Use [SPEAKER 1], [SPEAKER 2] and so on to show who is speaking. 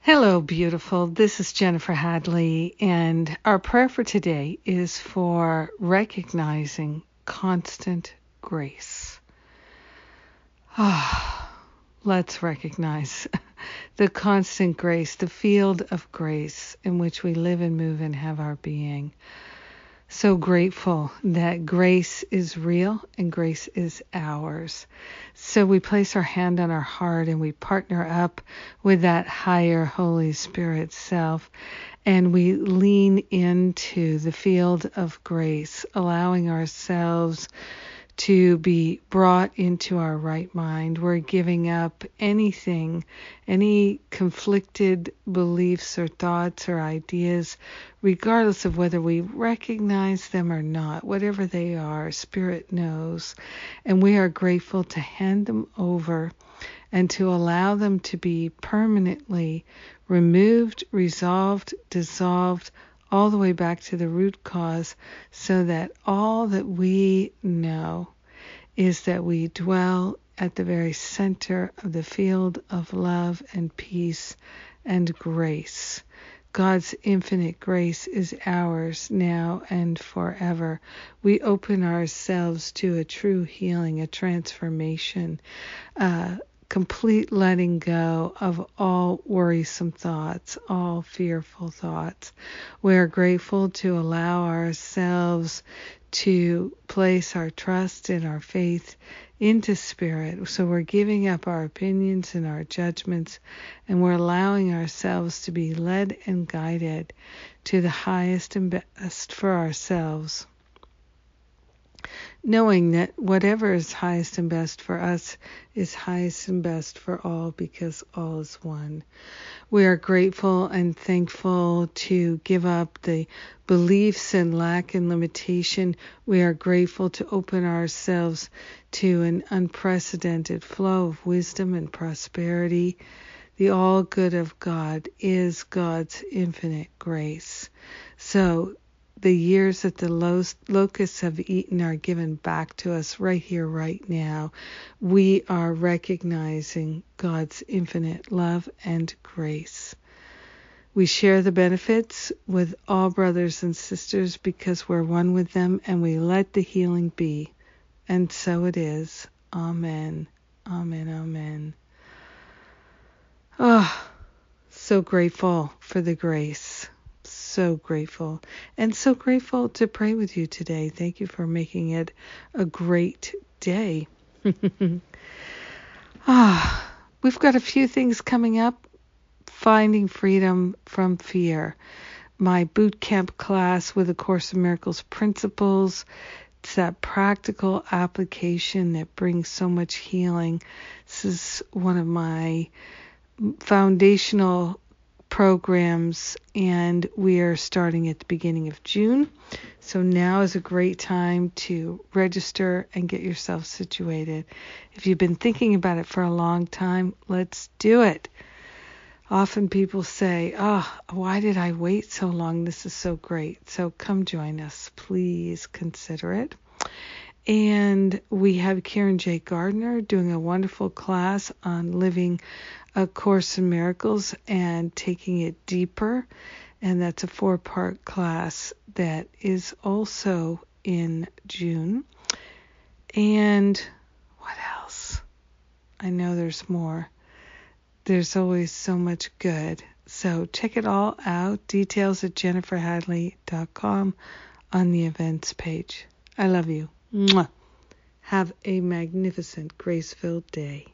[SPEAKER 1] Hello, beautiful. This is Jennifer Hadley, and our prayer for today is for recognizing constant grace. Ah, let's recognize the constant grace, the field of grace in which we live and move and have our being so grateful that grace is real and grace is ours. So we place our hand on our heart and we partner up with that higher Holy Spirit self and we lean into the field of grace, allowing ourselves to be brought into our right mind. We're giving up anything, any conflicted beliefs or thoughts or ideas, regardless of whether we recognize them or not, whatever they are, Spirit knows. And we are grateful to hand them over and to allow them to be permanently removed, resolved, dissolved, all the way back to the root cause so that all that we know is that we dwell at the very center of the field of love and peace and grace. God's infinite grace is ours now and forever. We open ourselves to a true healing, a transformation, uh, complete letting go of all worrisome thoughts, all fearful thoughts. We are grateful to allow ourselves to place our trust and our faith into spirit. So we're giving up our opinions and our judgments, and we're allowing ourselves to be led and guided to the highest and best for ourselves knowing that whatever is highest and best for us is highest and best for all because all is one. We are grateful and thankful to give up the beliefs and lack and limitation. We are grateful to open ourselves to an unprecedented flow of wisdom and prosperity. The all good of God is God's infinite grace. So the years that the locusts have eaten are given back to us right here, right now. We are recognizing God's infinite love and grace. We share the benefits with all brothers and sisters because we're one with them and we let the healing be. And so it is. Amen. Amen. Amen. Oh, so grateful for the grace so grateful and so grateful to pray with you today. Thank you for making it a great day. ah, we've got a few things coming up. Finding freedom from fear. My boot camp class with A Course in Miracles principles. It's that practical application that brings so much healing. This is one of my foundational programs, and we are starting at the beginning of June. So now is a great time to register and get yourself situated. If you've been thinking about it for a long time, let's do it. Often people say, Oh, why did I wait so long? This is so great. So come join us. Please consider it. And we have Karen J. Gardner doing a wonderful class on living a Course in Miracles and taking it deeper. And that's a four part class that is also in June. And what else? I know there's more. There's always so much good. So check it all out. Details at jenniferhadley.com on the events page. I love you. Mwah. Have a magnificent, grace filled day.